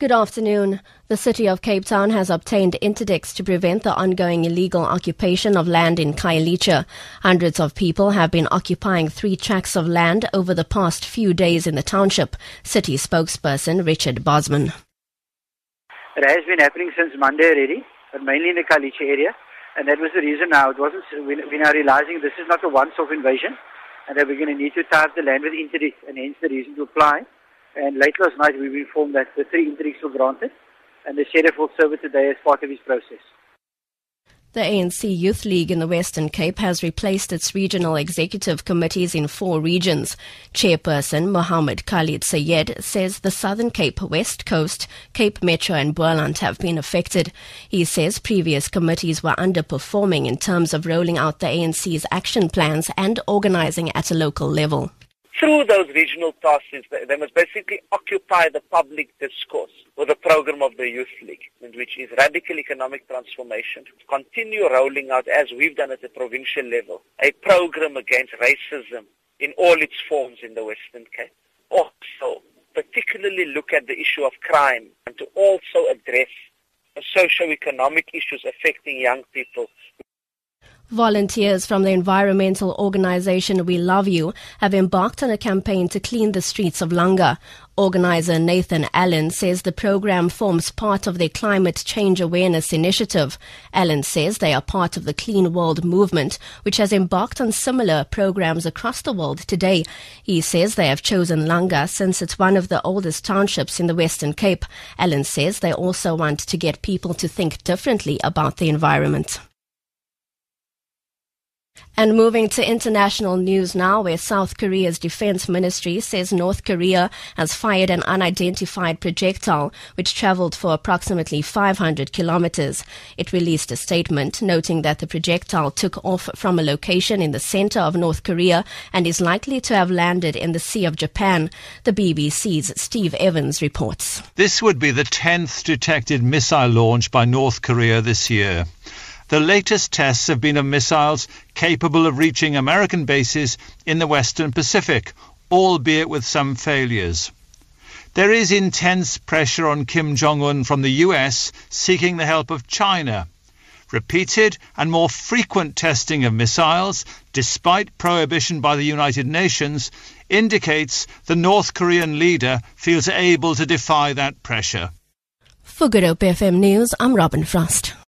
Good afternoon. The city of Cape Town has obtained interdicts to prevent the ongoing illegal occupation of land in Khayelitsha. Hundreds of people have been occupying three tracts of land over the past few days in the township. City spokesperson Richard Bosman. It has been happening since Monday already, but mainly in the Khayelitsha area. And that was the reason now. It wasn't, we're now realizing this is not a once-off invasion and that we're going to need to tie up the land with interdicts and hence the reason to apply. And late last night we were informed that the three interdicts were granted and the sheriff will serve it today as part of his process. The ANC Youth League in the Western Cape has replaced its regional executive committees in four regions. Chairperson Mohammed Khalid Sayed says the Southern Cape, West Coast, Cape Metro and Boland have been affected. He says previous committees were underperforming in terms of rolling out the ANC's action plans and organizing at a local level through those regional tasks, they must basically occupy the public discourse with the program of the Youth League, which is radical economic transformation, continue rolling out, as we've done at the provincial level, a program against racism in all its forms in the Western Cape. Also, particularly look at the issue of crime and to also address socio-economic issues affecting young people Volunteers from the environmental organization We Love You have embarked on a campaign to clean the streets of Langa. Organizer Nathan Allen says the program forms part of their climate change awareness initiative. Allen says they are part of the Clean World movement, which has embarked on similar programs across the world today. He says they have chosen Langa since it's one of the oldest townships in the Western Cape. Allen says they also want to get people to think differently about the environment. And moving to international news now, where South Korea's defense ministry says North Korea has fired an unidentified projectile which traveled for approximately 500 kilometers. It released a statement noting that the projectile took off from a location in the center of North Korea and is likely to have landed in the Sea of Japan. The BBC's Steve Evans reports. This would be the 10th detected missile launch by North Korea this year. The latest tests have been of missiles capable of reaching American bases in the Western Pacific, albeit with some failures. There is intense pressure on Kim Jong un from the US seeking the help of China. Repeated and more frequent testing of missiles, despite prohibition by the United Nations, indicates the North Korean leader feels able to defy that pressure. For Good Hope FM News, I'm Robin Frost.